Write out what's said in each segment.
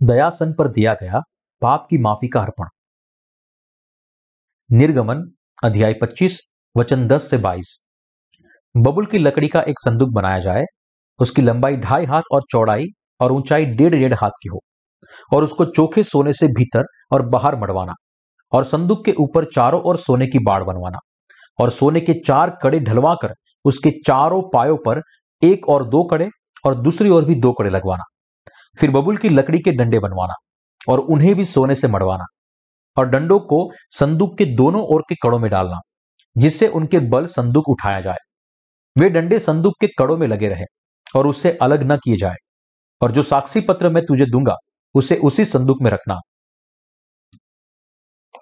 दयासन पर दिया गया पाप की माफ़ी का अर्पण। निर्गमन, अध्याय 25 वचन 10 से 22 बबुल की लकड़ी का एक संदूक बनाया जाए, उसकी लंबाई ढाई हाथ और चौड़ाई और ऊंचाई डेढ़ डेढ़ हाथ की हो, और उसको चोखे सोने से भीतर और बाहर मड़वाना और संदूक के ऊपर चारों ओर सोने की बाड़ बनवाना, और सोने के चार कड़े ढलवा कर उसके चारों पायों पर एक और दो कड़े और दूसरी ओर भी दो कड़े लगवाना। फिर बबुल की लकड़ी के डंडे बनवाना और उन्हें भी सोने से मड़वाना और डंडों को संदूक के दोनों ओर के कड़ों में डालना, जिससे उनके बल संदूक उठाया जाए। वे डंडे संदूक के कड़ों में लगे रहे और उससे अलग न किए जाए और जो साक्षी पत्र मैं तुझे दूँगा, उसे उसी संदूक में रखना।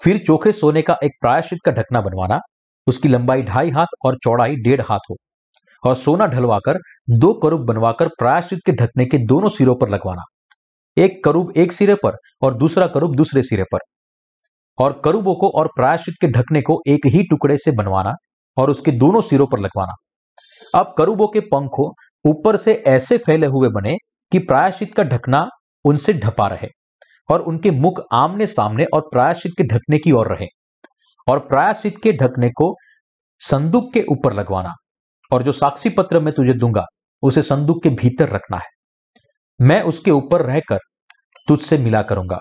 फिर चोखे सोने का एक प्रायश्चित का ढकना बनवाना, उसकी लंबाई ढाई हाथ और चौड़ाई डेढ़ हाथ हो। और सोना ढलवाकर दो करूब बनवाकर प्रायश्चित के ढकने के दोनों सिरों पर लगवाना। एक करूब एक सिरे पर और दूसरा करूब दूसरे सिरे पर। और करूबों को और प्रायश्चित के ढकने को एक ही टुकड़े से बनवाना और उसके दोनों सिरों पर लगवाना। अब करूबों के पंखों ऊपर से ऐसे फैले हुए बने कि प्रायश्चित का ढकना उनसे ढपा रहे और उनके मुख आमने सामने और प्रायश्चित के ढकने की ओर रहे और प्रायश्चित के ढकने को संदूक के ऊपर लगवाना। और जो साक्षी पत्र मैं तुझे दूँगा, उसे संदूक के भीतर रखना है। मैं उसके ऊपर रहकर तुझसे मिला करूँगा।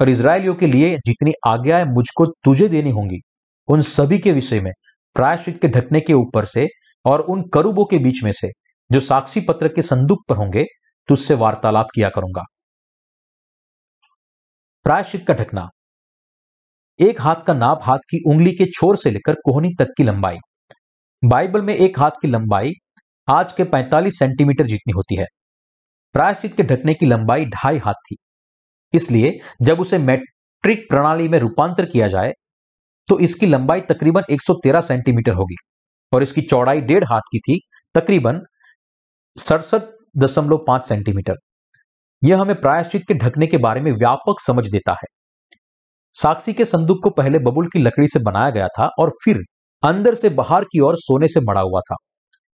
और इसराइलियों के लिए जितनी आज्ञाएँ मुझको तुझे देनी होंगी, उन सभी के विषय में, प्रायश्चित के ढकने के ऊपर से और उन करूबों के बीच में से, जो साक्षी पत्र के संदूक पर होंगे, तुझसे वार्तालाप किया करूँगा। प्रायश्चित का ढकना। एक हाथ का नाप हाथ की उंगली के छोर से लेकर कोहनी तक की लंबाई। बाइबल में एक हाथ की लंबाई आज के 45 सेंटीमीटर जितनी होती है। प्रायश्चित के ढकने की लंबाई ढाई हाथ थी। इसलिए जब उसे मैट्रिक प्रणाली में रूपांतर किया जाए तो इसकी लंबाई तकरीबन 113 सेंटीमीटर होगी और इसकी चौड़ाई डेढ़ हाथ की थी, तकरीबन सड़सठ दशमलव पाँच सेंटीमीटर। यह हमें प्रायश्चित के ढकने के बारे में व्यापक समझ देता है। साक्षी के संदूक को पहले बबुल की लकड़ी से बनाया गया था और फिर अंदर से बाहर की ओर सोने से मड़ा हुआ था।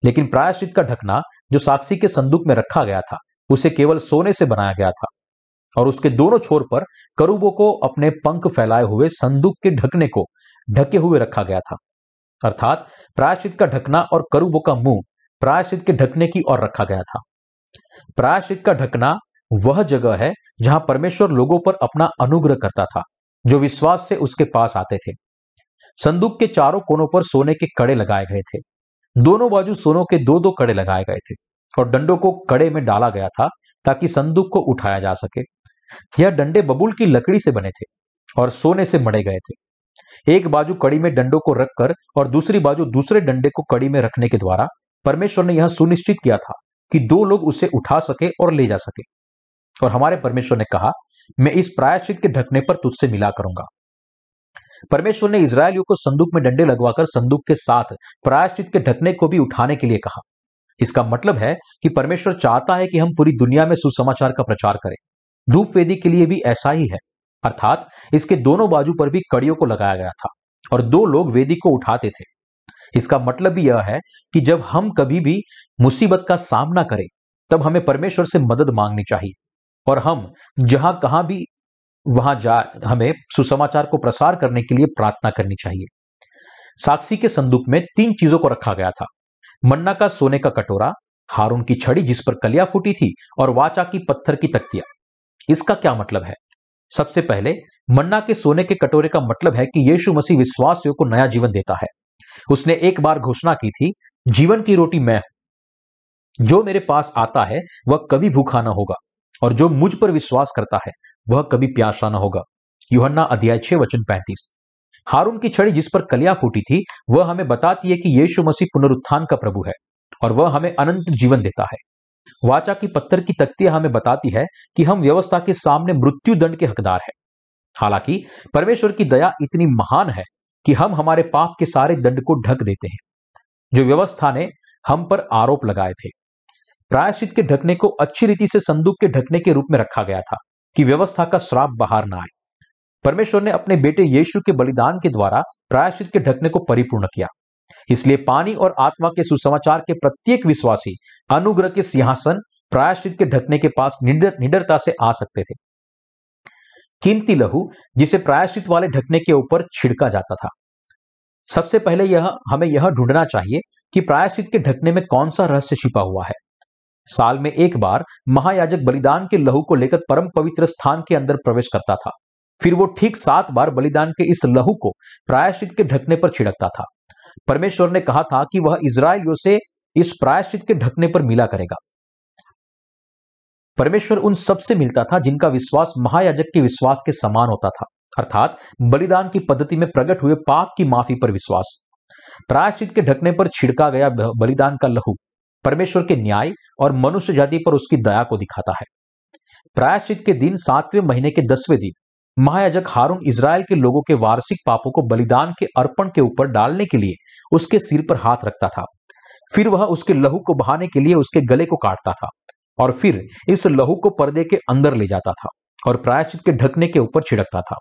लेकिन प्रायश्चित का ढकना, जो साक्षी के संदूक में रखा गया था, उसे केवल सोने से बनाया गया था और उसके दोनों छोर पर करूबों को अपने पंख फैलाए हुए संदूक के ढकने को ढके हुए रखा गया था। अर्थात प्रायश्चित का ढकना और करूबों का मुँह प्रायश्चित के ढकने की ओर रखा गया था। प्रायश्चित का ढकना वह जगह है जहाँ परमेश्वर लोगों पर अपना अनुग्रह करता था, जो विश्वास से उसके पास आते थे। संदूक के चारों कोनों पर सोने के कड़े लगाए गए थे। दोनों बाजू सोनों के दो दो कड़े लगाए गए थे और डंडों को कड़े में डाला गया था ताकि संदूक को उठाया जा सके। यह डंडे बबुल की लकड़ी से बने थे और सोने से मड़े गए थे। एक बाजू कड़ी में डंडों को रखकर और दूसरी बाजू दूसरे डंडे को कड़ी में रखने के द्वारा परमेश्वर ने यह सुनिश्चित किया था कि दो लोग उसे उठा सके और ले जा सके। और हमारे परमेश्वर ने कहा, मैं इस प्रायश्चित के ढकने पर तुझसे मिला करूँगा। परमेश्वर ने इसराइलियों को संदूक में डंडे लगवाकर संदूक के साथ प्रायश्चित के ढकने को भी उठाने के लिए कहा। इसका मतलब है कि परमेश्वर चाहता है कि हम पूरी दुनिया में सुसमाचार का प्रचार करें। धूप वेदी के लिए भी ऐसा ही है। अर्थात इसके दोनों बाजू पर भी कड़ियों को लगाया गया था और दो लोग वेदी को उठाते थे। इसका मतलब भी यह है कि जब हम कभी भी मुसीबत का सामना करें, तब हमें परमेश्वर से मदद मांगनी चाहिए और हम जहाँ कहाँ भी वहाँ जा, हमें सुसमाचार को प्रसार करने के लिए प्रार्थना करनी चाहिए। साक्षी के संदूक में तीन चीज़ों को रखा गया था। मन्ना का सोने का कटोरा, हारून की छड़ी जिस पर कलिया फूटी थी, और वाचा की पत्थर की तख्तियाँ। इसका क्या मतलब है? सबसे पहले, मन्ना के सोने के कटोरे का मतलब है कि यीशु मसीह विश्वासियों को नया जीवन देता है। उसने एक बार घोषणा की थी, जीवन की रोटी मैं हूँ। जो मेरे पास आता है, वह कभी भूखा ना होगा, और जो मुझ पर विश्वास करता है वह कभी प्यासा न होगा। युहन्ना अध्याय छह, वचन पैंतीस। हारून की छड़ी जिस पर कलिया फूटी थी, वह हमें बताती है कि यीशु मसीह पुनरुत्थान का प्रभु है और वह हमें अनंत जीवन देता है। वाचा की पत्थर की तख्तियाँ हमें बताती है कि हम व्यवस्था के सामने मृत्यु दंड के हकदार हैं। हालाँकि, परमेश्वर की दया इतनी महान है कि हम हमारे पाप के सारे दंड को ढक देते हैं। जो व्यवस्था ने हम पर आरोप लगाए थे। प्रायश्चित के ढकने को अच्छी रीति से संदूक के ढकने के रूप में रखा गया था। कि व्यवस्था का श्राप बाहर ना आए। परमेश्वर ने अपने बेटे यीशु के बलिदान के द्वारा प्रायश्चित के ढकने को परिपूर्ण किया। इसलिए पानी और आत्मा के सुसमाचार के प्रत्येक विश्वासी अनुग्रह के सिंहासन प्रायश्चित के ढकने के पास निडर, निडरता से आ सकते थे। कीमती लहू, जिसे प्रायश्चित वाले ढकने के ऊपर छिड़का जाता था। सबसे पहले यह, हमें यह ढूंढना चाहिए कि प्रायश्चित के ढकने में कौन सा रहस्य छिपा हुआ है। साल में एक बार महायाजक बलिदान के लहू को लेकर परम पवित्र स्थान के अंदर प्रवेश करता था। फिर वो ठीक सात बार बलिदान के इस लहू को प्रायश्चित के ढकने पर छिड़कता था। परमेश्वर ने कहा था कि वह इसराइलियों से इस प्रायश्चित के ढकने पर मिला करेगा। परमेश्वर उन सबसे मिलता था जिनका विश्वास महायाजक के विश्वास के समान होता था। अर्थात बलिदान की पद्धति में प्रकट हुए पाप की माफ़ी पर विश्वास। प्रायश्चित के ढकने पर छिड़का गया बलिदान का लहू। परमेश्वर के न्याय और मनुष्य जाति पर उसकी दया को दिखाता है। प्रायश्चित के दिन सातवें महीने के दसवें दिन, महायाजक हारून इसराइल के लोगों के वार्षिक पापों को बलिदान के अर्पण के ऊपर डालने के लिए उसके सिर पर हाथ रखता था। फिर वह उसके लहू को बहाने के लिए उसके गले को काटता था और फिर इस लहू को पर्दे के अंदर ले जाता था और प्रायश्चित के ढकने के ऊपर छिड़कता था।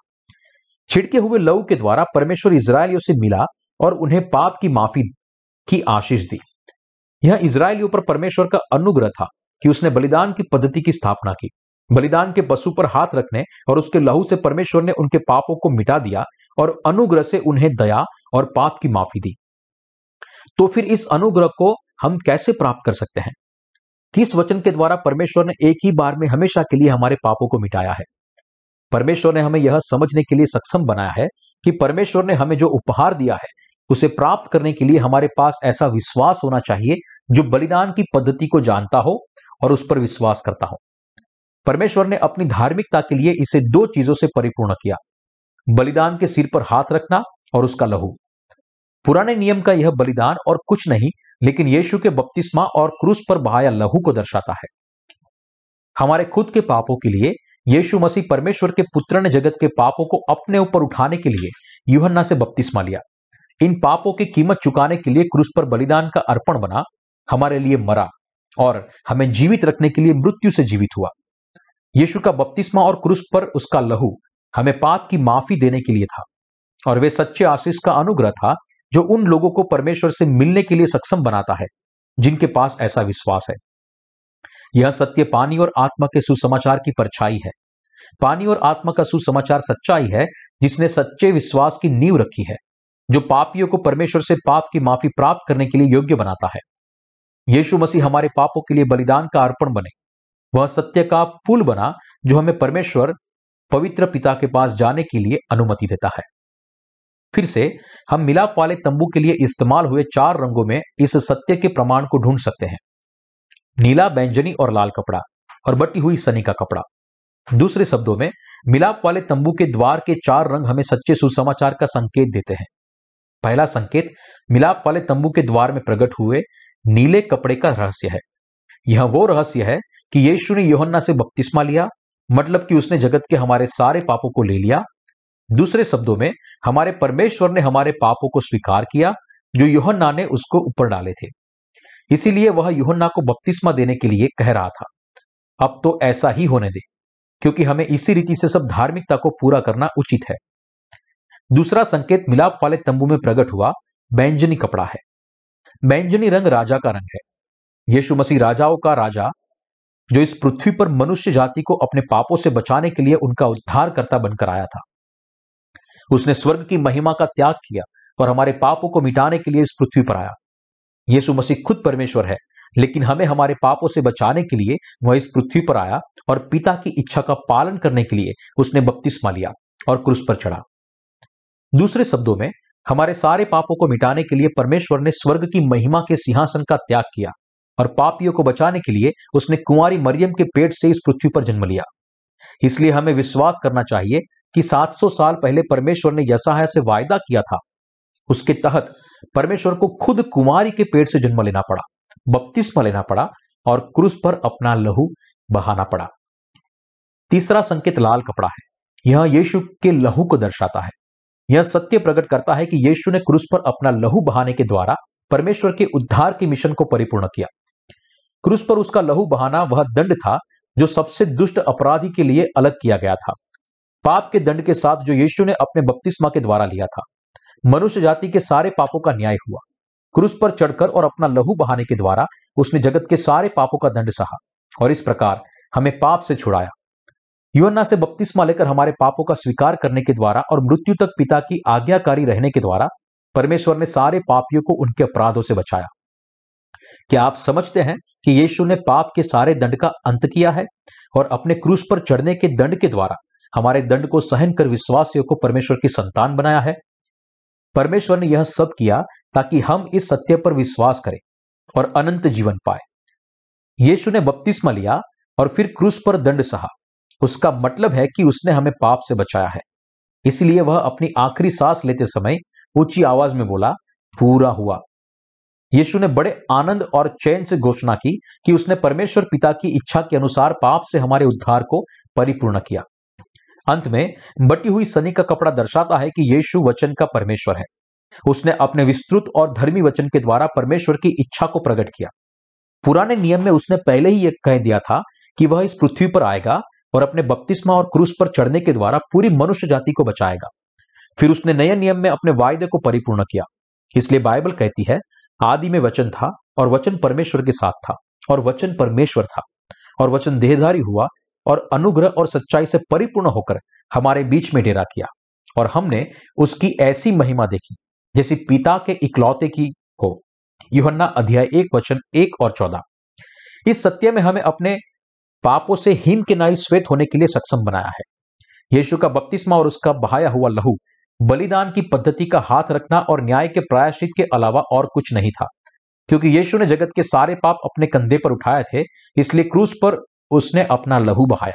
छिड़के हुए लहू के द्वारा परमेश्वर इसराइलियों से मिला और उन्हें पाप की माफ़ी की आशीष दी। यह इसराइलियों पर परमेश्वर का अनुग्रह था कि उसने बलिदान की पद्धति की स्थापना की। बलिदान के पशु पर हाथ रखने और उसके लहू से परमेश्वर ने उनके पापों को मिटा दिया और अनुग्रह से उन्हें दया और पाप की माफ़ी दी। तो फिर इस अनुग्रह को हम कैसे प्राप्त कर सकते हैं? किस वचन के द्वारा परमेश्वर ने एक ही बार में हमेशा के लिए हमारे पापों को मिटाया है? परमेश्वर ने हमें यह समझने के लिए सक्षम बनाया है कि परमेश्वर ने हमें जो उपहार दिया है उसे प्राप्त करने के लिए हमारे पास ऐसा विश्वास होना चाहिए जो बलिदान की पद्धति को जानता हो और उस पर विश्वास करता हो। परमेश्वर ने अपनी धार्मिकता के लिए इसे दो चीज़ों से परिपूर्ण किया, बलिदान के सिर पर हाथ रखना और उसका लहू। पुराने नियम का यह बलिदान और कुछ नहीं, लेकिन यीशु के बपतिस्मा और क्रूस पर बहाया लहू को दर्शाता है। हमारे खुद के पापों के लिए, यीशु मसीह परमेश्वर के पुत्र ने जगत के पापों को अपने ऊपर उठाने के लिए यूहन्ना से बपतिस्मा लिया। इन पापों की कीमत चुकाने के लिए क्रूस पर बलिदान का अर्पण बना, हमारे लिए मरा और हमें जीवित रखने के लिए मृत्यु से जीवित हुआ। यीशु का बपतिस्मा और क्रूस पर उसका लहू हमें पाप की माफ़ी देने के लिए था और वे सच्चे आशीष का अनुग्रह था जो उन लोगों को परमेश्वर से मिलने के लिए सक्षम बनाता है, जिनके पास ऐसा विश्वास है। यह सत्य पानी और आत्मा के सुसमाचार की परछाई है। पानी और आत्मा का सुसमाचार सच्चाई है, जिसने सच्चे विश्वास की नींव रखी है। जो पापियों को परमेश्वर से पाप की माफ़ी प्राप्त करने के लिए योग्य बनाता है। यीशु मसीह हमारे पापों के लिए बलिदान का अर्पण बने। वह सत्य का पुल बना, जो हमें परमेश्वर, पवित्र पिता के पास जाने के लिए अनुमति देता है। फिर से, हम मिलाप वाले तंबू के लिए इस्तेमाल हुए चार रंगों में इस सत्य के प्रमाण को ढूंढ सकते हैं। नीला बैंजनी और लाल कपड़ा और बटी हुई सनी का कपड़ा। दूसरे शब्दों में, मिलाप वाले तंबू के द्वार के चार रंग हमें सच्चे सुसमाचार का संकेत देते हैं। पहला संकेत, मिलाप वाले तंबू के द्वार में प्रकट हुए नीले कपड़े का रहस्य है। यह वो रहस्य है कि यीशु ने योहन्ना से बपतिस्मा लिया मतलब कि उसने जगत के हमारे सारे पापों को ले लिया। दूसरे शब्दों में, हमारे परमेश्वर ने हमारे पापों को स्वीकार किया, जो योहन्ना ने उसको ऊपर डाले थे। इसीलिए वह योहन्ना को बपतिस्मा देने के लिए कह रहा था, अब तो ऐसा ही होने दे, क्योंकि हमें इसी रीति से सब धार्मिकता को पूरा करना उचित है। दूसरा संकेत मिलाप वाले तंबू में प्रकट हुआ, बैंजनी कपड़ा है। बैंजनी रंग राजा का रंग है। यीशु मसीह राजाओं का राजा, जो इस पृथ्वी पर मनुष्य जाति को अपने पापों से बचाने के लिए उनका उद्धार करता बनकर आया था। उसने स्वर्ग की महिमा का त्याग किया और हमारे पापों को मिटाने के लिए इस पृथ्वी पर आया। यीशु मसीह खुद परमेश्वर है, लेकिन हमें हमारे पापों से बचाने के लिए वह इस पृथ्वी पर आया और पिता की इच्छा का पालन करने के लिए उसने बपतिस्मा लिया और क्रूस पर चढ़ा। दूसरे शब्दों में, हमारे सारे पापों को मिटाने के लिए परमेश्वर ने स्वर्ग की महिमा के सिंहासन का त्याग किया और पापियों को बचाने के लिए उसने कुंवारी मरियम के पेट से इस पृथ्वी पर जन्म लिया। इसलिए हमें विश्वास करना चाहिए कि 700 साल पहले परमेश्वर ने यसाया से वायदा किया था। उसके तहत परमेश्वर को खुद कुमारी के पेट से जन्म लेना पड़ा, बपतिस्मा लेना पड़ा और क्रूस पर अपना लहू बहाना पड़ा। तीसरा संकेत लाल कपड़ा है। यह यीशु के लहू को दर्शाता है। यह सत्य प्रकट करता है कि यीशु ने क्रूस पर अपना लहू बहाने के द्वारा परमेश्वर के उद्धार के मिशन को परिपूर्ण किया। क्रूस पर उसका लहू बहाना वह दंड था जो सबसे दुष्ट अपराधी के लिए अलग किया गया था। पाप के दंड के साथ जो यीशु ने अपने बपतिस्मा के द्वारा लिया था। मनुष्य जाति के सारे पापों का न्याय हुआ। क्रूस पर चढ़कर और अपना लहू बहाने के द्वारा उसने जगत के सारे पापों का दंड सहा और इस प्रकार हमें पाप से छुड़ाया। युवन्ना से बपतिस्मा लेकर हमारे पापों का स्वीकार करने के द्वारा और मृत्यु तक पिता की आज्ञाकारी रहने के द्वारा परमेश्वर ने सारे पापियों को उनके अपराधों से बचाया। क्या आप समझते हैं कि यीशु ने पाप के सारे दंड का अंत किया है और अपने क्रूस पर चढ़ने के दंड के द्वारा हमारे दंड को सहन कर विश्वासियों को परमेश्वर की संतान बनाया है? परमेश्वर ने यह सब किया ताकि हम इस सत्य पर विश्वास करें और अनंत जीवन पाए। यीशु ने बपतिस्मा लिया और फिर क्रूस पर दंड सहा। उसका मतलब है कि उसने हमें पाप से बचाया है। इसलिए वह अपनी आखिरी सांस लेते समय ऊँची आवाज़ में बोला, पूरा हुआ। यीशु ने बड़े आनंद और चैन से घोषणा की कि उसने परमेश्वर पिता की इच्छा के अनुसार पाप से हमारे उद्धार को परिपूर्ण किया। अंत में, बटी हुई सनी का कपड़ा दर्शाता है कि यीशु वचन का परमेश्वर है। उसने अपने विस्तृत और धर्मी वचन के द्वारा परमेश्वर की इच्छा को प्रकट किया। पुराने नियम में उसने पहले ही यह कह दिया था कि वह इस पृथ्वी पर आएगा और अपने बपतिस्मा और क्रूस पर चढ़ने के द्वारा पूरी मनुष्य जाति को बचाएगा। फिर उसने नए नियम में अपने वायदे को परिपूर्ण किया। इसलिए बाइबल कहती है, आदि में वचन था और वचन परमेश्वर के साथ था और वचन परमेश्वर था और वचन देहधारी हुआ और अनुग्रह और सच्चाई से परिपूर्ण होकर हमारे बीच में डेरा किया और हमने उसकी ऐसी महिमा देखी, जैसी पिता के इकलौते की हो। युहन्ना अध्याय एक, वचन एक और चौदह। इस सत्य में हमें अपने पापों से हिम के नाई श्वेत होने के लिए सक्षम बनाया है। यीशु का बपतिस्मा और उसका बहाया हुआ लहू, बलिदान की पद्धति का हाथ रखना और न्याय के प्रायश्चित के अलावा और कुछ नहीं था। क्योंकि यीशु ने जगत के सारे पाप अपने कंधे पर उठाए थे, इसलिए क्रूस पर उसने अपना लहू बहाया।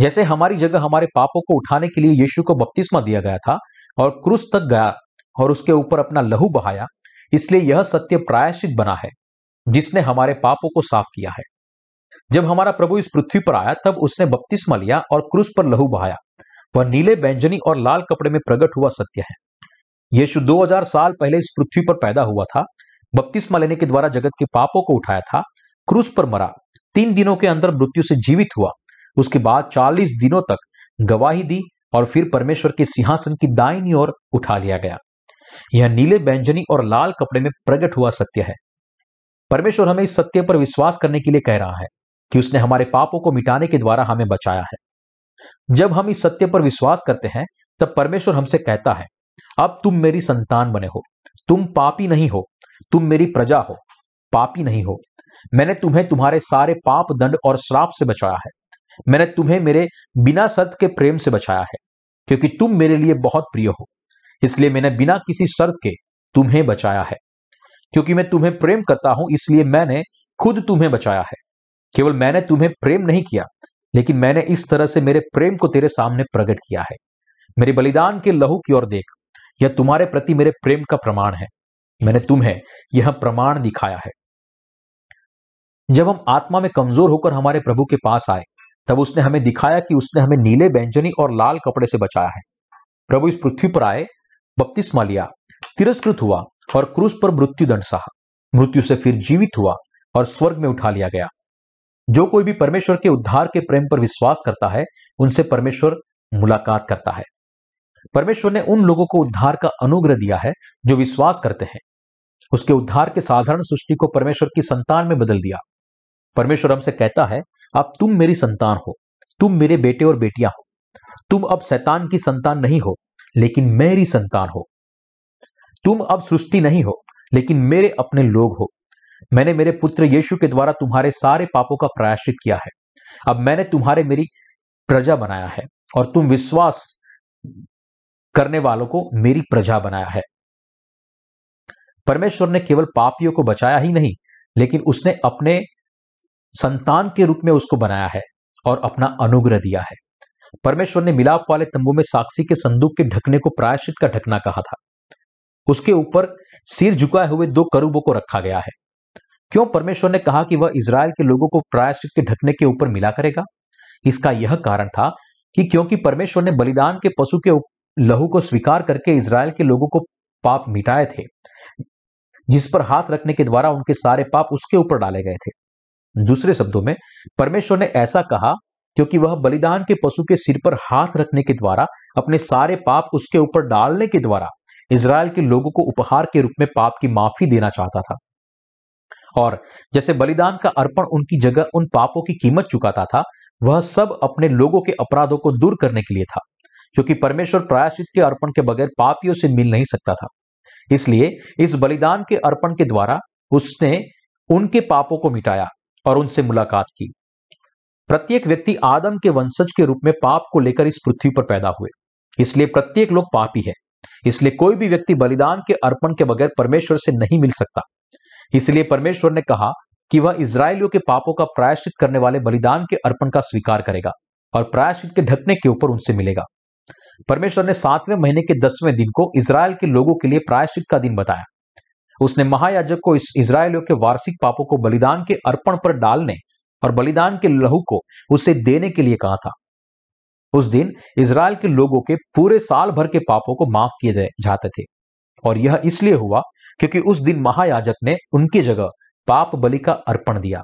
जैसे हमारी जगह हमारे पापों को उठाने के लिए यीशु को बपतिस्मा दिया गया था और क्रूस तक गया और उसके ऊपर अपना लहू बहाया, इसलिए यह सत्य प्रायश्चित बना है, जिसने हमारे पापों को साफ़ किया है। जब हमारा प्रभु इस पृथ्वी पर आया, तब उसने बपतिस्मा लिया और क्रूस पर लहू बहाया। वह नीले बैंजनी और लाल कपड़े में प्रकट हुआ सत्य है। यीशु 2000 साल पहले इस पृथ्वी पर पैदा हुआ था, बपतिस्मा लेने के द्वारा जगत के पापों को उठाया था, क्रूस पर मरा। तीन दिनों के अंदर मृत्यु से जीवित हुआ। उसके बाद चालीस दिनों तक गवाही दी और फिर परमेश्वर के सिंहासन की दाईनी ओर उठा लिया गया। यह नीले बैंजनी और लाल कपड़े में प्रकट हुआ सत्य है। परमेश्वर हमें इस सत्य पर विश्वास करने के लिए कह रहा है। कि उसने हमारे पापों को मिटाने के द्वारा हमें बचाया है। जब हम इस सत्य पर विश्वास करते हैं, तब परमेश्वर हमसे कहता है, अब तुम मेरी संतान बने हो। तुम पापी नहीं हो। तुम मेरी प्रजा हो। पापी नहीं हो। मैंने तुम्हें तुम्हारे सारे पाप, दंड और श्राप से बचाया है। मैंने तुम्हें मेरे बिना शर्त के प्रेम से बचाया है, क्योंकि तुम मेरे लिए बहुत प्रिय हो। इसलिए मैंने बिना किसी शर्त के तुम्हें बचाया है। क्योंकि मैं तुम्हें प्रेम करता हूँ, इसलिए मैंने खुद तुम्हें बचाया है। केवल मैंने तुम्हें प्रेम नहीं किया, लेकिन मैंने इस तरह से मेरे प्रेम को तेरे सामने प्रकट किया है। मेरे बलिदान के लहू की ओर देख, यह तुम्हारे प्रति मेरे प्रेम का प्रमाण है। मैंने तुम्हें यह प्रमाण दिखाया है। जब हम आत्मा में कमज़ोर होकर हमारे प्रभु के पास आए, तब उसने हमें दिखाया कि उसने हमें नीले, व्यंजनी और लाल कपड़े से बचाया है। प्रभु इस पृथ्वी पर आए, बपतिस्मा लिया, तिरस्कृत हुआ और क्रूस पर मृत्यु दंड सहा। मृत्यु से फिर जीवित हुआ और स्वर्ग में उठा लिया गया। जो कोई भी परमेश्वर के उद्धार के प्रेम पर विश्वास करता है, उनसे परमेश्वर मुलाकात करता है। परमेश्वर ने उन लोगों को उद्धार का अनुग्रह दिया है, जो विश्वास करते हैं। उसके उद्धार के साधारण सृष्टि को परमेश्वर की संतान में बदल दिया। परमेश्वर हमसे कहता है, अब तुम मेरी संतान हो, तुम मेरे बेटे और बेटियाँ हो। तुम अब शैतान की संतान नहीं हो, लेकिन मेरी संतान हो। तुम अब सृष्टि नहीं हो, लेकिन मेरे अपने लोग हो। मैंने मेरे पुत्र यीशु के द्वारा तुम्हारे सारे पापों का प्रायश्चित किया है। अब मैंने तुम्हारे मेरी प्रजा बनाया है और तुम विश्वास करने वालों को मेरी प्रजा बनाया है। परमेश्वर ने केवल पापियों को बचाया ही नहीं, लेकिन उसने अपने संतान के रूप में उसको बनाया है और अपना अनुग्रह दिया है। परमेश्वर ने मिलाप वाले तंबू में साक्षी के संदूक के ढकने को प्रायश्चित का ढकना कहा था। उसके ऊपर सिर झुकाए हुए दो करूबों को रखा गया है। क्यों परमेश्वर ने कहा कि वह इसराइल के लोगों को प्रायश्चित के ढकने के ऊपर मिला करेगा? इसका यह कारण था कि क्योंकि परमेश्वर ने बलिदान के पशु के लहू को स्वीकार करके इसराइल के लोगों को पाप मिटाए थे, जिस पर हाथ रखने के द्वारा उनके सारे पाप उसके ऊपर डाले गए थे। दूसरे शब्दों में, परमेश्वर ने ऐसा कहा क्योंकि वह बलिदान के पशु के सिर पर हाथ रखने के द्वारा, अपने सारे पाप उसके ऊपर डालने के द्वारा इसराइल के लोगों को उपहार के रूप में पाप की माफ़ी देना चाहता था। और जैसे बलिदान का अर्पण उनकी जगह उन पापों की कीमत चुकाता था, वह सब अपने लोगों के अपराधों को दूर करने के लिए था, क्योंकि परमेश्वर प्रायश्चित के अर्पण के बगैर पापियों से मिल नहीं सकता था। इसलिए इस बलिदान के अर्पण के द्वारा उसने उनके पापों को मिटाया और उनसे मुलाकात की। प्रत्येक व्यक्ति आदम के वंशज के रूप में पाप को लेकर इस पृथ्वी पर पैदा हुए। इसलिए प्रत्येक लोग पापी है। इसलिए कोई भी व्यक्ति बलिदान के अर्पण के बगैर परमेश्वर से नहीं मिल सकता। इसलिए परमेश्वर ने कहा कि वह इसराइलियों के पापों का प्रायश्चित करने वाले बलिदान के अर्पण का स्वीकार करेगा और प्रायश्चित के ढकने के ऊपर उनसे मिलेगा। परमेश्वर ने सातवें महीने के दसवें दिन को इसराइल के लोगों के लिए प्रायश्चित का दिन बताया। उसने महायाजक को इस इसराइलियों के वार्षिक पापों को बलिदान के अर्पण पर डालने और बलिदान के लहू को उसे देने के लिए कहा था। उस दिन इसराइल के लोगों के पूरे साल भर के पापों को माफ़ किए जाते थे और यह इसलिए हुआ क्योंकि उस दिन महायाजक ने उनकी जगह पाप बलि का अर्पण दिया।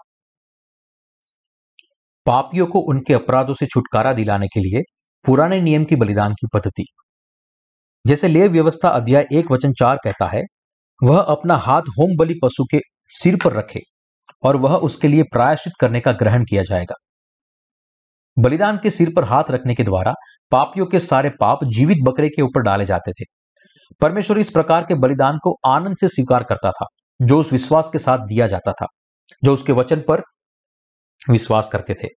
पापियों को उनके अपराधों से छुटकारा दिलाने के लिए पुराने नियम की बलिदान की पद्धति। जैसे ले व्यवस्था अध्याय एक वचन चार कहता है, वह अपना हाथ होम बलि पशु के सिर पर रखे और वह उसके लिए प्रायश्चित करने का ग्रहण किया जाएगा। बलिदान के सिर पर हाथ रखने के द्वारा पापियों के सारे पाप जीवित बकरे के ऊपर डाले जाते थे। परमेश्वर इस प्रकार के बलिदान को आनंद से स्वीकार करता था, जो उस विश्वास के साथ दिया जाता था, जो उसके वचन पर विश्वास करते थे।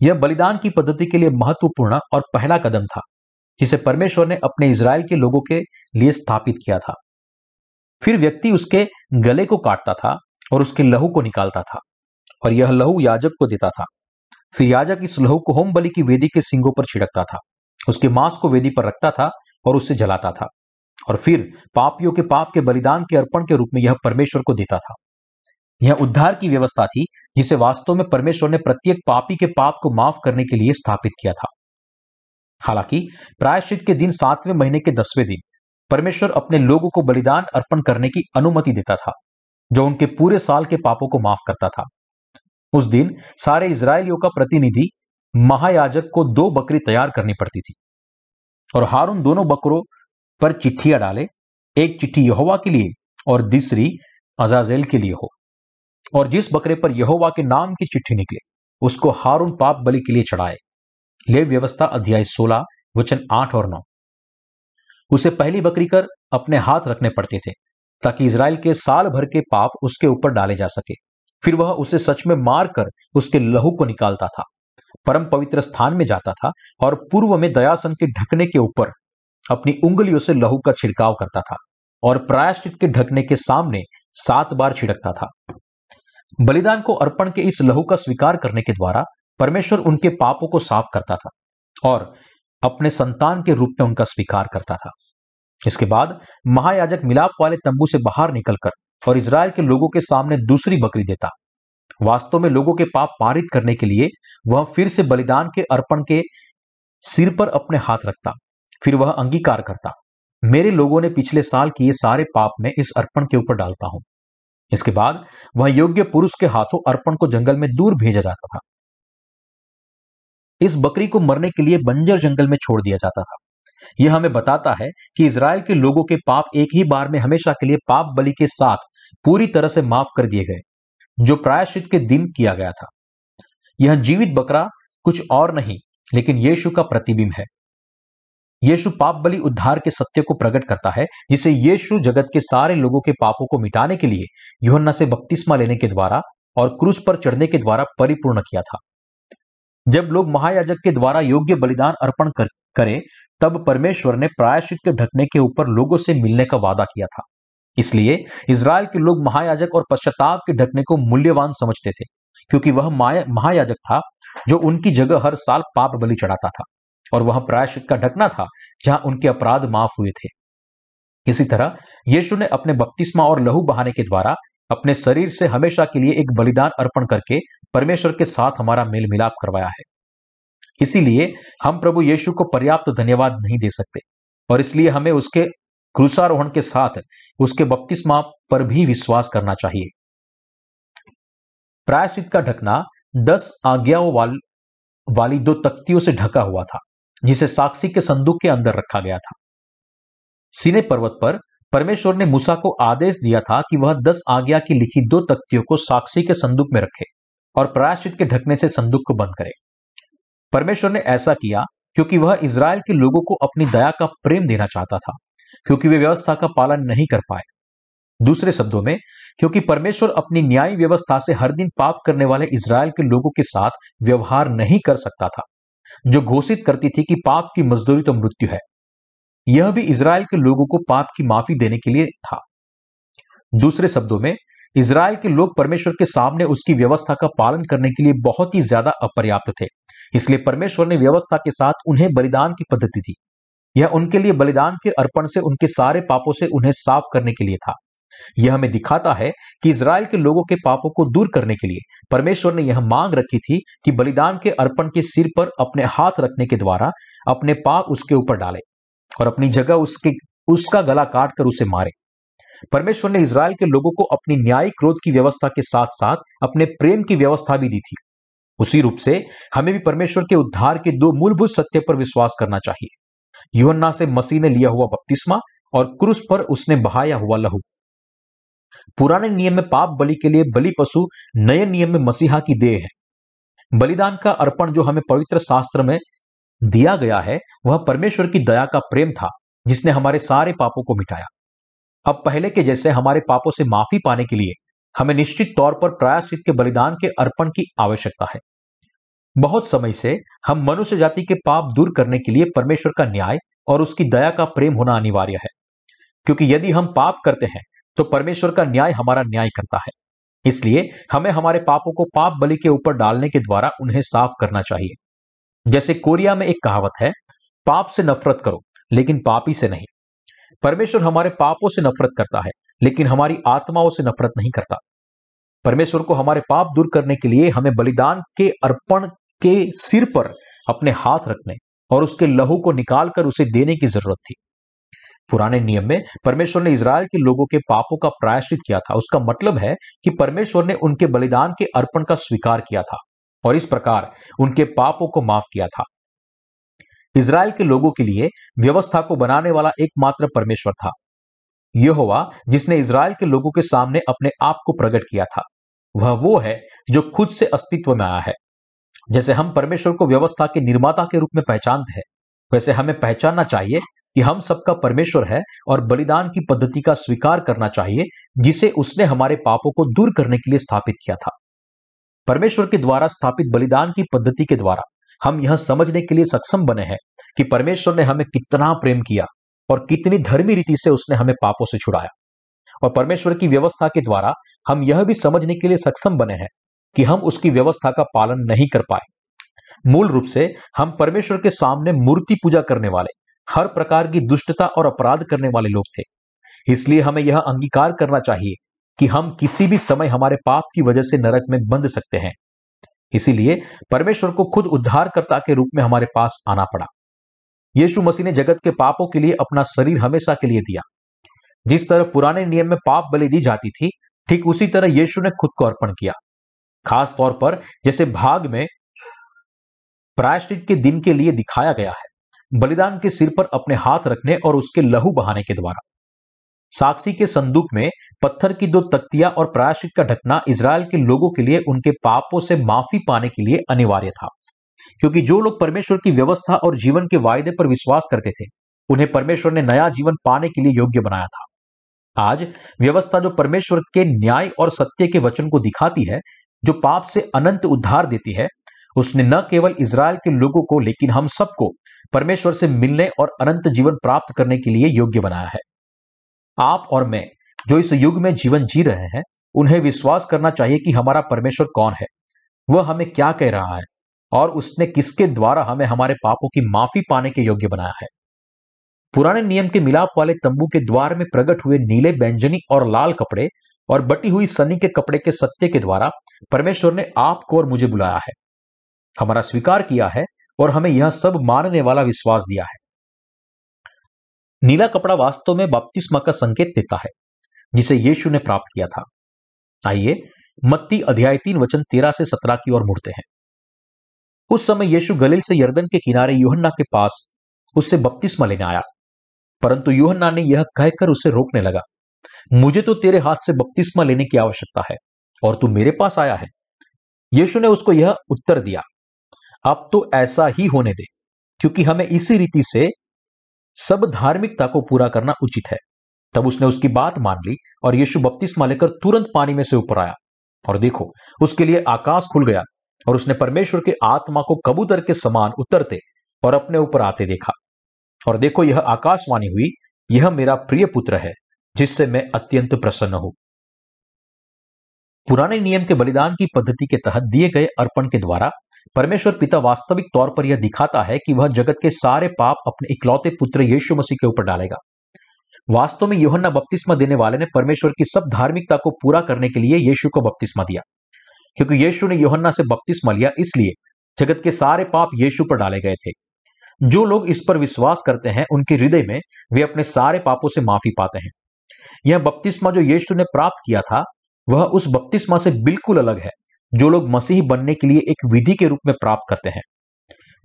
यह बलिदान की पद्धति के लिए महत्वपूर्ण और पहला कदम था, जिसे परमेश्वर ने अपने इसराइल के लोगों के लिए स्थापित किया था। फिर व्यक्ति उसके गले को काटता था और उसके लहू को निकालता था, और यह लहू याजक को देता था। फिर याजक इस लहू को होम बलि की वेदी के सिंगों पर छिड़कता था, उसके मांस को वेदी पर रखता था और उससे जलाता था। और फिर पापियों के पाप के बलिदान के अर्पण के रूप में यह परमेश्वर को देता था। यह उद्धार की व्यवस्था थी, जिसे वास्तव में परमेश्वर ने प्रत्येक पापी के पाप को माफ़ करने के लिए स्थापित किया था। हालाँकि, प्रायश्चित के दिन सातवें महीने के दसवें दिन, परमेश्वर अपने लोगों को बलिदान अर्पण करने की अनुमति देता था, जो उनके पूरे साल के पापों को माफ़ करता था। उस दिन सारे इसराइलियों का प्रतिनिधि महायाजक को दो बकरी तैयार करनी पड़ती थी, और हारून दोनों बकरों पर चिट्ठियाँ डाले। एक चिट्ठी यहोवा के लिए और दूसरी अजाजेल के लिए हो। और जिस बकरे पर यहोवा के नाम की चिट्ठी निकले, उसको हारून पाप बलि के लिए चढ़ाए। ले व्यवस्था अध्याय 16 वचन आठ और नौ। उसे पहली बकरी कर अपने हाथ रखने पड़ते थे, ताकि इसराइल के साल भर के पाप उसके ऊपर डाले जा सके। फिर वह उसे सच में मार कर उसके लहू को निकालता था, परम पवित्र स्थान में जाता था और पूर्व में दयासन के ढकने के ऊपर अपनी उंगलियों से लहू का छिड़काव करता था और प्रायश्चित के ढकने के सामने सात बार छिड़कता था। बलिदान को अर्पण के इस लहू का स्वीकार करने के द्वारा परमेश्वर उनके पापों को साफ़ करता था और अपने संतान के रूप में उनका स्वीकार करता था। इसके बाद महायाजक मिलाप वाले तंबू से बाहर निकलकर और इसराइल के लोगों के सामने दूसरी बकरी देता। वास्तव में लोगों के पाप पारित करने के लिए वह फिर से बलिदान के अर्पण के सिर पर अपने हाथ रखता। फिर वह अंगीकार करता, मेरे लोगों ने पिछले साल किए सारे पाप में इस अर्पण के ऊपर डालता हूँ। इसके बाद वह योग्य पुरुष के हाथों अर्पण को जंगल में दूर भेजा जाता था। इस बकरी को मरने के लिए बंजर जंगल में छोड़ दिया जाता था। यह हमें बताता है कि इसराइल के लोगों के पाप एक ही बार में हमेशा के लिए पाप बलि के साथ पूरी तरह से माफ़ कर दिए गए, जो प्रायश्चित के दिन किया गया था। यह जीवित बकरा कुछ और नहीं, लेकिन यीशु का प्रतिबिंब है। यीशु पाप बलि उद्धार के सत्य को प्रकट करता है जिसे यीशु जगत के सारे लोगों के पापों को मिटाने के लिए युहन्ना से बपतिस्मा लेने के द्वारा और क्रूस पर चढ़ने के द्वारा परिपूर्ण किया था। जब लोग महायाजक के द्वारा योग्य बलिदान अर्पण कर, करें तब परमेश्वर ने प्रायश्चित के ढकने के ऊपर लोगों से मिलने का वादा किया था। इसलिए इसराइल के लोग महायाजक और पश्चाताप के ढकने को मूल्यवान समझते थे क्योंकि वह महायाजक था जो उनकी जगह हर साल पाप बलि चढ़ाता था। और वह प्रायश्चित का ढकना था जहाँ उनके अपराध माफ़ हुए थे। इसी तरह यीशु ने अपने बपतिस्मा और लहू बहाने के द्वारा अपने शरीर से हमेशा के लिए एक बलिदान अर्पण करके परमेश्वर के साथ हमारा मेल मिलाप करवाया है। इसीलिए हम प्रभु यीशु को पर्याप्त धन्यवाद नहीं दे सकते और इसलिए हमें उसके क्रूसारोहण के साथ उसके बपतिस्मा पर भी विश्वास करना चाहिए। प्रायश्चित का ढकना दस आज्ञाओं वाल, वाली दो तख्तियों से ढका हुआ था। जिसे साक्षी के संदूक के अंदर रखा गया था। सीने पर्वत पर परमेश्वर ने मूसा को आदेश दिया था कि वह दस आज्ञा की लिखी दो तख्तियों को साक्षी के संदूक में रखे और प्रायश्चित के ढकने से संदूक को बंद करे। परमेश्वर ने ऐसा किया क्योंकि वह इसराइल के लोगों को अपनी दया का प्रेम देना चाहता था, क्योंकि वे व्यवस्था का पालन नहीं कर पाए। दूसरे शब्दों में, क्योंकि परमेश्वर अपनी न्याय व्यवस्था से हर दिन पाप करने वाले इसराइल के लोगों के साथ व्यवहार नहीं कर सकता था जो घोषित करती थी कि पाप की मजदूरी तो मृत्यु है। यह भी इसराइल के लोगों को पाप की माफ़ी देने के लिए था। दूसरे शब्दों में इसराइल के लोग परमेश्वर के सामने उसकी व्यवस्था का पालन करने के लिए बहुत ही ज़्यादा अपर्याप्त थे। इसलिए परमेश्वर ने व्यवस्था के साथ उन्हें बलिदान की पद्धति दी। यह उनके लिए बलिदान के अर्पण से, उनके सारे पापों से उन्हें साफ़ करने के लिए था। यह हमें दिखाता है कि इसराइल के लोगों के पापों को दूर करने के लिए परमेश्वर ने यह मांग रखी थी कि बलिदान के अर्पण के सिर पर अपने हाथ रखने के द्वारा अपने पाप उसके ऊपर डाले और अपनी जगह उसके, उसका गला काट कर उसे मारे। परमेश्वर ने इसराइल के लोगों को अपनी न्यायिक क्रोध की व्यवस्था के साथ साथ अपने प्रेम की व्यवस्था भी दी थी। उसी रूप से हमें भी परमेश्वर के उद्धार के दो मूलभूत सत्य पर विश्वास करना चाहिए। युहन्ना से मसीह ने लिया हुआ बपतिस्मा और क्रूस पर उसने बहाया हुआ लहू। पुराने नियम में पाप बलि के लिए बलि पशु नए नियम में मसीहा की देह है। बलिदान का अर्पण जो हमें पवित्र शास्त्र में दिया गया है, वह परमेश्वर की दया का प्रेम था, जिसने हमारे सारे पापों को मिटाया। अब पहले के जैसे हमारे पापों से माफ़ी पाने के लिए हमें निश्चित तौर पर प्रायश्चित के बलिदान के अर्पण की आवश्यकता है। बहुत समय से हम मनुष्य जाति के पाप दूर करने के लिए परमेश्वर का न्याय और उसकी दया का प्रेम होना अनिवार्य है, क्योंकि यदि हम पाप करते हैं तो परमेश्वर का न्याय हमारा न्याय करता है। इसलिए हमें हमारे पापों को पाप बलि के ऊपर डालने के द्वारा उन्हें साफ़ करना चाहिए। जैसे कोरिया में एक कहावत है, पाप से नफरत करो, लेकिन पापी से नहीं। परमेश्वर हमारे पापों से नफरत करता है, लेकिन हमारी आत्माओं से नफरत नहीं करता। परमेश्वर को हमारे पाप दूर करने के लिए हमें बलिदान के अर्पण के सिर पर अपने हाथ रखने और उसके लहू को निकालकर उसे देने की ज़रूरत थी। पुराने नियम में, परमेश्वर ने इसराइल के लोगों के पापों का प्रायश्चित किया था। उसका मतलब है कि परमेश्वर ने उनके बलिदान के अर्पण का स्वीकार किया था और इस प्रकार उनके पापों को माफ़ किया था। इसराइल के लोगों के लिए व्यवस्था को बनाने वाला एकमात्र परमेश्वर था। यह हुआ जिसने इसराइल के लोगों के सामने अपने आप को प्रकट किया था, वह वो है जो खुद से अस्तित्व में आया है। जैसे हम परमेश्वर को व्यवस्था के निर्माता के रूप में पहचानते हैं वैसे हमें पहचानना चाहिए कि हम सबका परमेश्वर है और बलिदान की पद्धति का स्वीकार करना चाहिए, जिसे उसने हमारे पापों को दूर करने के लिए स्थापित किया था। परमेश्वर के द्वारा स्थापित बलिदान की पद्धति के द्वारा हम यह समझने के लिए सक्षम बने हैं कि परमेश्वर ने हमें कितना प्रेम किया और कितनी धर्मी रीति से उसने हमें पापों से छुड़ाया। और परमेश्वर की व्यवस्था के द्वारा हम यह भी समझने के लिए सक्षम बने हैं कि हम उसकी व्यवस्था का पालन नहीं कर पाए। मूल रूप से हम परमेश्वर के सामने मूर्ति पूजा करने वाले, हर प्रकार की दुष्टता और अपराध करने वाले लोग थे। इसलिए हमें यह अंगीकार करना चाहिए कि हम किसी भी समय हमारे पाप की वजह से नरक में बंध सकते हैं। इसीलिए परमेश्वर को खुद उद्धारकर्ता के रूप में हमारे पास आना पड़ा। यीशु मसीह ने जगत के पापों के लिए अपना शरीर हमेशा के लिए दिया। जिस तरह पुराने नियम में पाप बलि दी जाती थी, ठीक उसी तरह यीशु ने खुद को अर्पण किया। खास तौर पर जैसे भाग में प्रायश्चित के दिन के लिए दिखाया गया है। बलिदान के सिर पर अपने हाथ रखने और उसके लहू बहाने के द्वारा। साक्षी के संदूक में पत्थर की दो तख्तियाँ और प्रायश्चित का ढकना इसराइल के लोगों के लिए, उनके पापों से माफ़ी पाने के लिए अनिवार्य था। क्योंकि जो लोग परमेश्वर की व्यवस्था और जीवन के वायदे पर विश्वास करते थे, उन्हें परमेश्वर ने नया जीवन पाने के लिए योग्य बनाया था। आज व्यवस्था जो परमेश्वर के न्याय और सत्य के वचन को दिखाती है, जो पाप से अनंत उद्धार देती है उसने न केवल इसराइल के लोगों को, लेकिन हम सबको परमेश्वर से मिलने और अनंत जीवन प्राप्त करने के लिए योग्य बनाया है। आप और मैं, जो इस युग में जीवन जी रहे हैं, उन्हें विश्वास करना चाहिए कि हमारा परमेश्वर कौन है। वह हमें क्या कह रहा है, और उसने किसके द्वारा हमें हमारे पापों की माफ़ी पाने के योग्य बनाया है। पुराने नियम के मिलाप वाले तंबू के द्वार में प्रकट हुए नीले बैंजनी और लाल कपड़े और बटी हुई सनी के कपड़े के सत्य के द्वारा परमेश्वर ने आपको और मुझे बुलाया है। हमारा स्वीकार किया है और हमें यह सब मानने वाला विश्वास दिया है। नीला कपड़ा वास्तव में बपतिस्मा का संकेत देता है, जिसे यीशु ने प्राप्त किया था। आइए, मत्ती अध्याय तीन, वचन तेरह से सत्रह की ओर मुड़ते हैं। उस समय यीशु गलील से यर्दन के किनारे यूहन्ना के पास उससे बपतिस्मा लेने आया। परंतु यूहन्ना ने यह कहकर उसे रोकने लगा, मुझे तो तेरे हाथ से बपतिस्मा लेने की आवश्यकता है, और तू मेरे पास आया है। यीशु ने उसको यह उत्तर दिया अब तो ऐसा ही होने दे, क्योंकि हमें इसी रीति से सब धार्मिकता को पूरा करना उचित है। तब उसने उसकी बात मान ली और यीशु बपतिस्मा लेकर तुरंत पानी में से ऊपर आया और देखो, उसके लिए आकाश खुल गया और उसने परमेश्वर के आत्मा को कबूतर के समान उतरते और अपने ऊपर आते देखा। और देखो, यह आकाशवाणी हुई, यह मेरा प्रिय पुत्र है, जिससे मैं अत्यंत प्रसन्न हूँ। पुराने नियम के बलिदान की पद्धति के तहत दिए गए अर्पण के द्वारा परमेश्वर पिता वास्तविक तौर पर यह दिखाता है कि वह जगत के सारे पाप अपने इकलौते पुत्र यीशु मसीह के ऊपर डालेगा। वास्तव में योहन्ना बपतिस्मा देने वाले ने परमेश्वर की सब धार्मिकता को पूरा करने के लिए यीशु को बपतिस्मा दिया। क्योंकि यीशु ने योहन्ना से बपतिस्मा लिया, इसलिए जगत के सारे पाप यीशु पर डाले गए थे। जो लोग इस पर विश्वास करते हैं, उनके हृदय में वे अपने सारे पापों से माफ़ी पाते हैं। यह बपतिस्मा जो यीशु ने प्राप्त किया था, वह उस बपतिस्मा से बिल्कुल अलग है। जो लोग मसीह बनने के लिए एक विधि के रूप में प्राप्त करते हैं।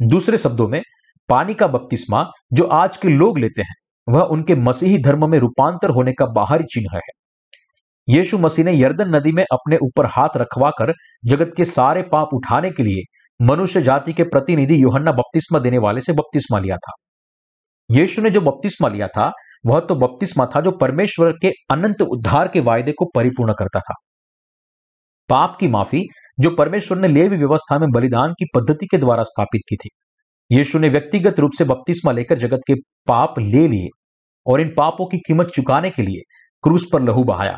दूसरे शब्दों में, पानी का बपतिस्मा जो आज के लोग लेते हैं, वह उनके मसीही धर्म में रूपांतर होने का बाहरी चिन्ह है। यीशु मसीह ने यर्दन नदी में अपने ऊपर हाथ रखवाकर जगत के सारे पाप उठाने के लिए मनुष्य जाति के प्रतिनिधि योहन्ना बपतिस्मा देने वाले से बपतिस्मा लिया था। यीशु ने जो बपतिस्मा लिया था, वह तो बपतिस्मा था जो परमेश्वर के अनंत उद्धार के वायदे को परिपूर्ण करता था। पाप की माफ़ी जो परमेश्वर ने लेवी व्यवस्था में बलिदान की पद्धति के द्वारा स्थापित की थी। यीशु ने व्यक्तिगत रूप से बपतिस्मा लेकर जगत के पाप ले लिए और इन पापों की कीमत चुकाने के लिए क्रूस पर लहू बहाया।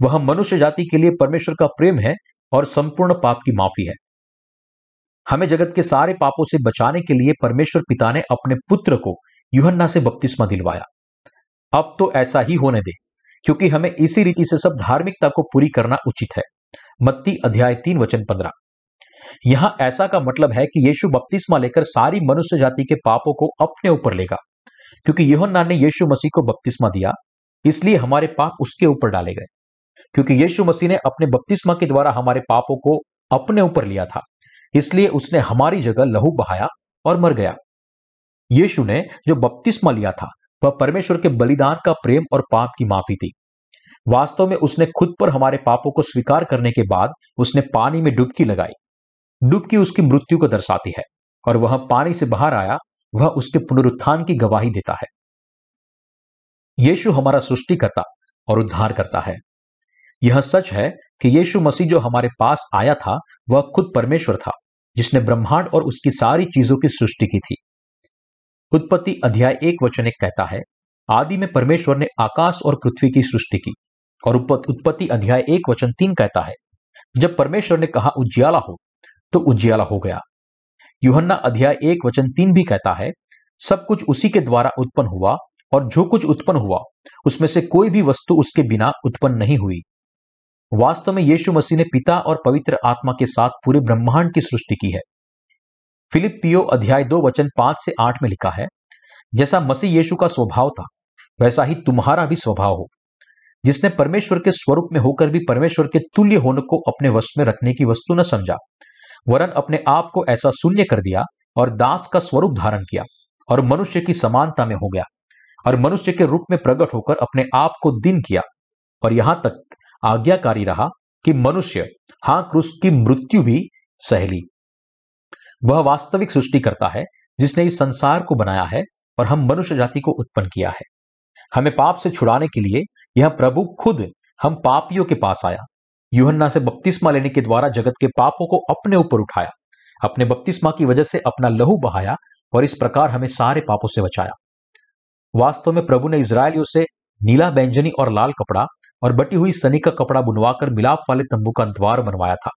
वह मनुष्य जाति के लिए परमेश्वर का प्रेम है और संपूर्ण पाप की माफ़ी है। हमें जगत के सारे पापों से बचाने के लिए परमेश्वर पिता ने अपने पुत्र को युहन्ना से बपतिस्मा दिलवाया। अब तो ऐसा ही होने दे, क्योंकि हमें इसी रीति से सब धार्मिकता को पूरी करना उचित है। मत्ती अध्याय तीन, वचन पंद्रह। यहाँ ऐसा का मतलब है कि यीशु बपतिस्मा लेकर सारी मनुष्य जाति के पापों को अपने ऊपर लेगा, क्योंकि योहन्ना ने यीशु मसीह को बपतिस्मा दिया, इसलिए हमारे पाप उसके ऊपर डाले गए, क्योंकि यीशु मसीह ने अपने बपतिस्मा के द्वारा हमारे पापों को अपने ऊपर लिया था, इसलिए उसने हमारी जगह लहू बहाया और मर गया। यीशु ने जो बपतिस्मा लिया था, वह परमेश्वर के बलिदान का प्रेम और पाप की माफ़ी थी। वास्तव में उसने खुद पर हमारे पापों को स्वीकार करने के बाद उसने पानी में डुबकी लगाई। डुबकी उसकी मृत्यु को दर्शाती है और वह पानी से बाहर आया, वह उसके पुनरुत्थान की गवाही देता है। यीशु हमारा सृष्टि करता और उद्धार करता है। यह सच है कि यीशु मसीह जो हमारे पास आया था, वह खुद परमेश्वर था, जिसने ब्रह्मांड और उसकी सारी चीज़ों की सृष्टि की थी। उत्पत्ति अध्याय एक वचन एक कहता है, आदि में परमेश्वर ने आकाश और पृथ्वी की सृष्टि की और उत्पत्ति अध्याय एक वचन तीन कहता है, जब परमेश्वर ने कहा उज्याला हो तो उज्याला हो गया। युहन्ना अध्याय एक वचन तीन भी कहता है, सब कुछ उसी के द्वारा उत्पन्न हुआ और जो कुछ उत्पन्न हुआ, उसमें से कोई भी वस्तु उसके बिना उत्पन्न नहीं हुई। वास्तव में यीशु मसीह ने पिता और पवित्र आत्मा के साथ पूरे ब्रह्मांड की सृष्टि की है। फिलिप पियो अध्याय दो वचन पाँच से आठ में लिखा है, जैसा मसीह यीशु का स्वभाव था, वैसा ही तुम्हारा भी स्वभाव हो। जिसने परमेश्वर के स्वरूप में होकर भी परमेश्वर के तुल्य होने को अपने वश में रखने की वस्तु न समझा। वरन अपने आप को ऐसा शून्य कर दिया और दास का स्वरूप धारण किया और मनुष्य की समानता में हो गया और मनुष्य के रूप में प्रकट होकर अपने आप को दिन किया। और यहाँ तक आज्ञाकारी रहा कि मनुष्य, हाँ, क्रूस की मृत्यु भी सहली वह वास्तविक सृष्टि करता है जिसने इस संसार को बनाया है और हम मनुष्य जाति को उत्पन्न किया है। हमें पाप से छुड़ाने के लिए यह प्रभु खुद हम पापियों के पास आया। यूहन्ना से बपतिस्मा लेने के द्वारा जगत के पापों को अपने ऊपर उठाया। अपने बपतिस्मा की वजह से अपना लहू बहाया और इस प्रकार हमें सारे पापों से बचाया। वास्तव में प्रभु ने इसराइलियों से नीला बैंजनी और लाल कपड़ा और बटी हुई सनी का कपड़ा बुनवाकर मिलाप वाले तंबू का द्वार बनवाया था।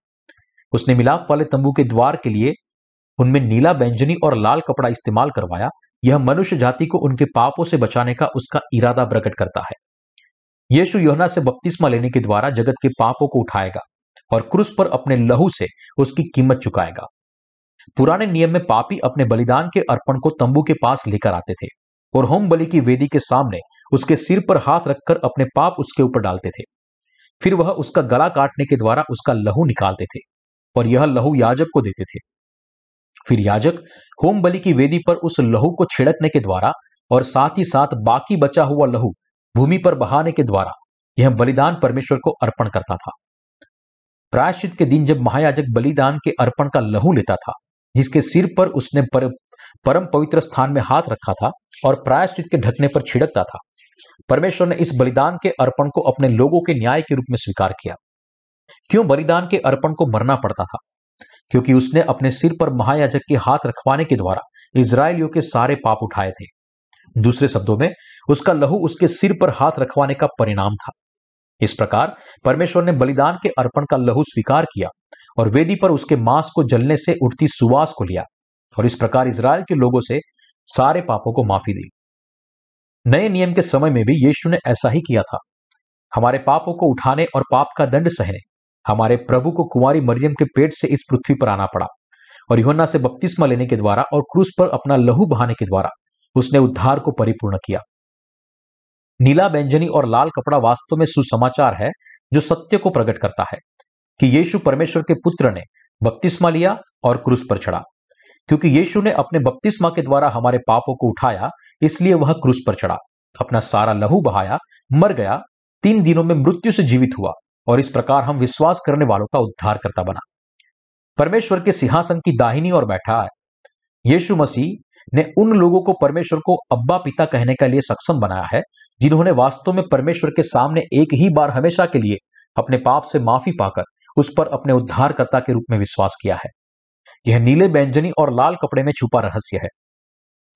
उसने मिलाप वाले तंबू के द्वार के लिए उनमें नीला बैंजनी और लाल कपड़ा इस्तेमाल करवाया यह मनुष्य जाति को उनके पापों से बचाने का उसका इरादा प्रकट करता है। यीशु योना से बपतिस्मा लेने के द्वारा जगत के पापों को उठाएगा और क्रूस पर अपने लहू से उसकी कीमत चुकाएगा। पुराने नियम में पापी अपने बलिदान के अर्पण को तंबू के पास लेकर आते थे और होम बलि की वेदी के सामने उसके सिर पर हाथ रखकर अपने पाप उसके ऊपर डालते थे। फिर वह उसका गला काटने के द्वारा उसका लहू निकालते थे और यह लहू याजक को देते थे। फिर याजक होम बलि की वेदी पर उस लहू को छिड़कने के द्वारा और साथ ही साथ बाकी बचा हुआ लहू भूमि पर बहाने के द्वारा यह बलिदान परमेश्वर को अर्पण करता था। प्रायश्चित के दिन जब महायाजक बलिदान के अर्पण का लहू लेता था जिसके सिर पर उसने पर, परम पवित्र स्थान में हाथ रखा था और प्रायश्चित के ढकने पर छिड़कता था परमेश्वर ने इस बलिदान के अर्पण को अपने लोगों के न्याय के रूप में स्वीकार किया। क्यों बलिदान के अर्पण को मरना पड़ता था? क्योंकि उसने अपने सिर पर महायाजक के हाथ रखवाने के द्वारा इसराइलियों के सारे पाप उठाए थे। दूसरे शब्दों में, उसका लहू उसके सिर पर हाथ रखवाने का परिणाम था। इस प्रकार परमेश्वर ने बलिदान के अर्पण का लहू स्वीकार किया और वेदी पर उसके मांस को जलने से उठती सुवास को लिया और इस प्रकार इसराइल के लोगों से सारे पापों को माफ़ी दी। नए नियम के समय में भी यीशु ने ऐसा ही किया था। हमारे पापों को उठाने और पाप का दंड सहने हमारे प्रभु को कुमारी मरियम के पेट से इस पृथ्वी पर आना पड़ा और योहन्ना से बपतिस्मा लेने के द्वारा और क्रूस पर अपना लहू बहाने के द्वारा उसने उद्धार को परिपूर्ण किया। नीला व्यंजनी और लाल कपड़ा वास्तव में सुसमाचार है जो सत्य को प्रकट करता है कि यीशु परमेश्वर के पुत्र ने बपतिस्मा लिया और क्रूस पर चढ़ा। क्योंकि यीशु ने अपने बपतिस्मा के द्वारा हमारे पापों को उठाया, इसलिए वह क्रूस पर चढ़ा, अपना सारा लहू बहाया, मर गया, तीन दिनों में मृत्यु से जीवित हुआ। और इस प्रकार हम विश्वास करने वालों का उद्धार करता बना। परमेश्वर के सिंहासन की दाहिनी और बैठा है। यीशु मसीह ने उन लोगों को परमेश्वर को अब्बा पिता कहने के लिए सक्षम बनाया है, जिन्होंने वास्तव में परमेश्वर के सामने एक ही बार हमेशा के लिए अपने पाप से माफ़ी पाकर उस पर अपने उद्धारकर्ता के रूप में विश्वास किया है। यह नीले बैंजनी और लाल कपड़े में छुपा रहस्य है।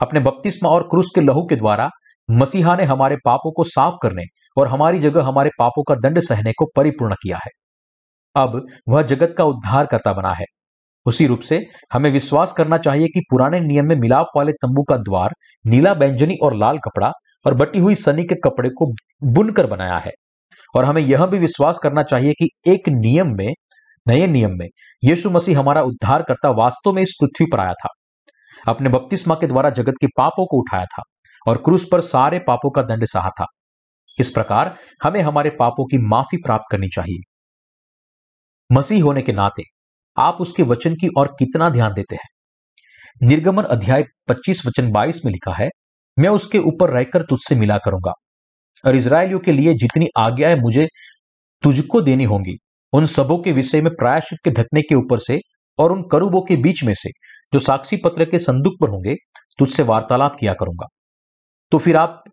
अपने बपतिस्मा और क्रूस के लहू के द्वारा मसीहा ने हमारे पापों को साफ़ करने और हमारी जगह हमारे पापों का दंड सहने को परिपूर्ण किया है। अब वह जगत का उद्धार करता बना है। उसी रूप से हमें विश्वास करना चाहिए कि पुराने नियम में मिलाप वाले तंबू का द्वार, नीला बैंजनी और लाल कपड़ा और बटी हुई सनी के कपड़े को बुनकर बनाया है। और हमें यह भी विश्वास करना चाहिए कि एक नियम में, नए नियम में यीशु मसीह हमारा उद्धार करता वास्तव में इस पृथ्वी पर आया था। अपने बपतिस्मा के द्वारा जगत के पापों को उठाया था और क्रूस पर सारे पापों का दंड सहा था। इस प्रकार हमें हमारे पापों की माफ़ी प्राप्त करनी चाहिए। मसीह होने के नाते आप उसके वचन की ओर कितना ध्यान देते हैं? निर्गमन अध्याय 25 वचन 22 में लिखा है, मैं उसके ऊपर रहकर तुझसे मिला करूँगा, और इसराइलियों के लिए जितनी आज्ञाएँ मुझे तुझको देनी होंगी, उन सबों के विषय में प्रायश्चित के ढकने के ऊपर से और उन करूबों के बीच में से जो साक्षी पत्र के संदूक पर होंगे, तुझसे वार्तालाप किया करूँगा। तो फिर आप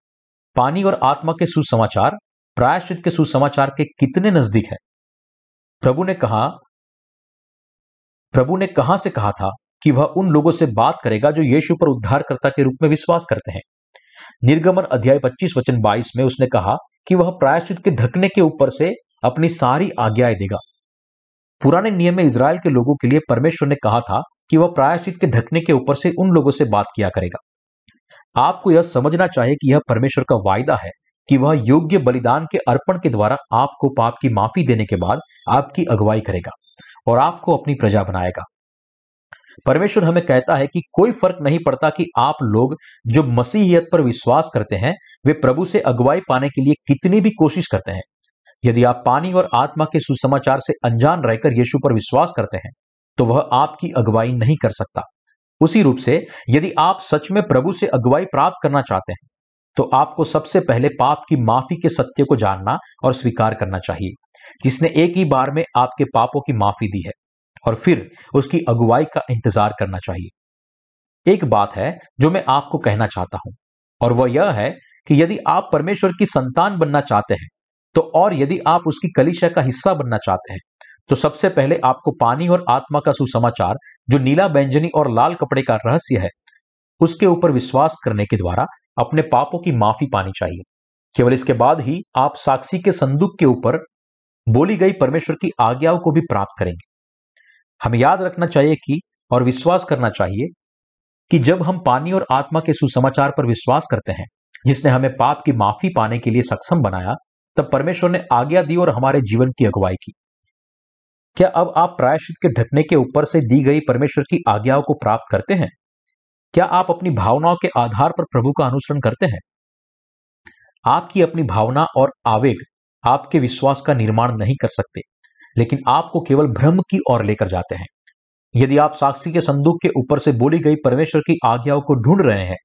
पानी और आत्मा के सुसमाचार, प्रायश्चित के सुसमाचार के कितने नज़दीक है? प्रभु ने कहा, प्रभु ने कहाँ से कहा था कि वह उन लोगों से बात करेगा जो यीशु पर उद्धारकर्ता के रूप में विश्वास करते हैं? निर्गमन अध्याय 25 वचन 22 में उसने कहा कि वह प्रायश्चित के ढकने के ऊपर से अपनी सारी आज्ञाएँ देगा। पुराने नियम में इसराइल के लोगों के लिए परमेश्वर ने कहा था कि वह प्रायश्चित के ढकने के ऊपर से उन लोगों से बात किया करेगा। आपको यह समझना चाहिए कि यह परमेश्वर का वायदा है कि वह योग्य बलिदान के अर्पण के द्वारा आपको पाप की माफ़ी देने के बाद आपकी अगुवाई करेगा और आपको अपनी प्रजा बनाएगा। परमेश्वर हमें कहता है कि कोई फ़र्क नहीं पड़ता कि आप लोग जो मसीहियत पर विश्वास करते हैं, वे प्रभु से अगुवाई पाने के लिए कितनी भी कोशिश करते हैं। यदि आप पानी और आत्मा के सुसमाचार से अनजान रहकर यीशु पर विश्वास करते हैं तो वह आपकी अगुवाई नहीं कर सकता। उसी रूप से यदि आप सच में प्रभु से अगुवाई प्राप्त करना चाहते हैं तो आपको सबसे पहले पाप की माफ़ी के सत्य को जानना और स्वीकार करना चाहिए, जिसने एक ही बार में आपके पापों की माफ़ी दी है, और फिर उसकी अगुवाई का इंतज़ार करना चाहिए। एक बात है जो मैं आपको कहना चाहता हूँ, और वह यह है कि यदि आप परमेश्वर की संतान बनना चाहते हैं तो और यदि आप उसकी कलिशा का हिस्सा बनना चाहते हैं तो सबसे पहले आपको पानी और आत्मा का सुसमाचार, जो नीला बैंजनी और लाल कपड़े का रहस्य है, उसके ऊपर विश्वास करने के द्वारा अपने पापों की माफ़ी पानी चाहिए। केवल इसके बाद ही आप साक्षी के संदूक के ऊपर बोली गई परमेश्वर की आज्ञाओं को भी प्राप्त करेंगे। हमें याद रखना चाहिए कि, और विश्वास करना चाहिए, कि जब हम पानी और आत्मा के सुसमाचार पर विश्वास करते हैं, जिसने हमें पाप की माफ़ी पाने के लिए सक्षम बनाया, तब परमेश्वर ने आज्ञा दी और हमारे जीवन की अगुवाई की। क्या अब आप प्रायश्चित के ढकने के ऊपर से दी गई परमेश्वर की आज्ञाओं को प्राप्त करते हैं? क्या आप अपनी भावनाओं के आधार पर प्रभु का अनुसरण करते हैं? आपकी अपनी भावना और आवेग आपके विश्वास का निर्माण नहीं कर सकते, लेकिन आपको केवल भ्रम की ओर लेकर जाते हैं। यदि आप साक्षी के संदूक के ऊपर से बोली गई परमेश्वर की आज्ञाओं को ढूंढ रहे हैं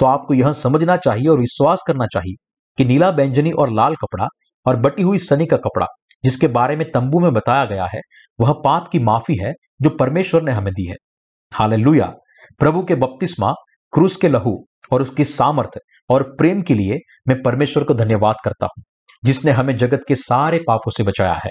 तो आपको यह समझना चाहिए और विश्वास करना चाहिए कि नीला व्यंजनी और लाल कपड़ा और बटी हुई सनी का कपड़ा जिसके बारे में तंबू में बताया गया है, वह पाप की माफ़ी है जो परमेश्वर ने हमें दी है। हालेलुया। प्रभु के बपतिस्मा, क्रूस के लहू और उसकी सामर्थ्य और प्रेम के लिए मैं परमेश्वर को धन्यवाद करता हूँ, जिसने हमें जगत के सारे पापों से बचाया है।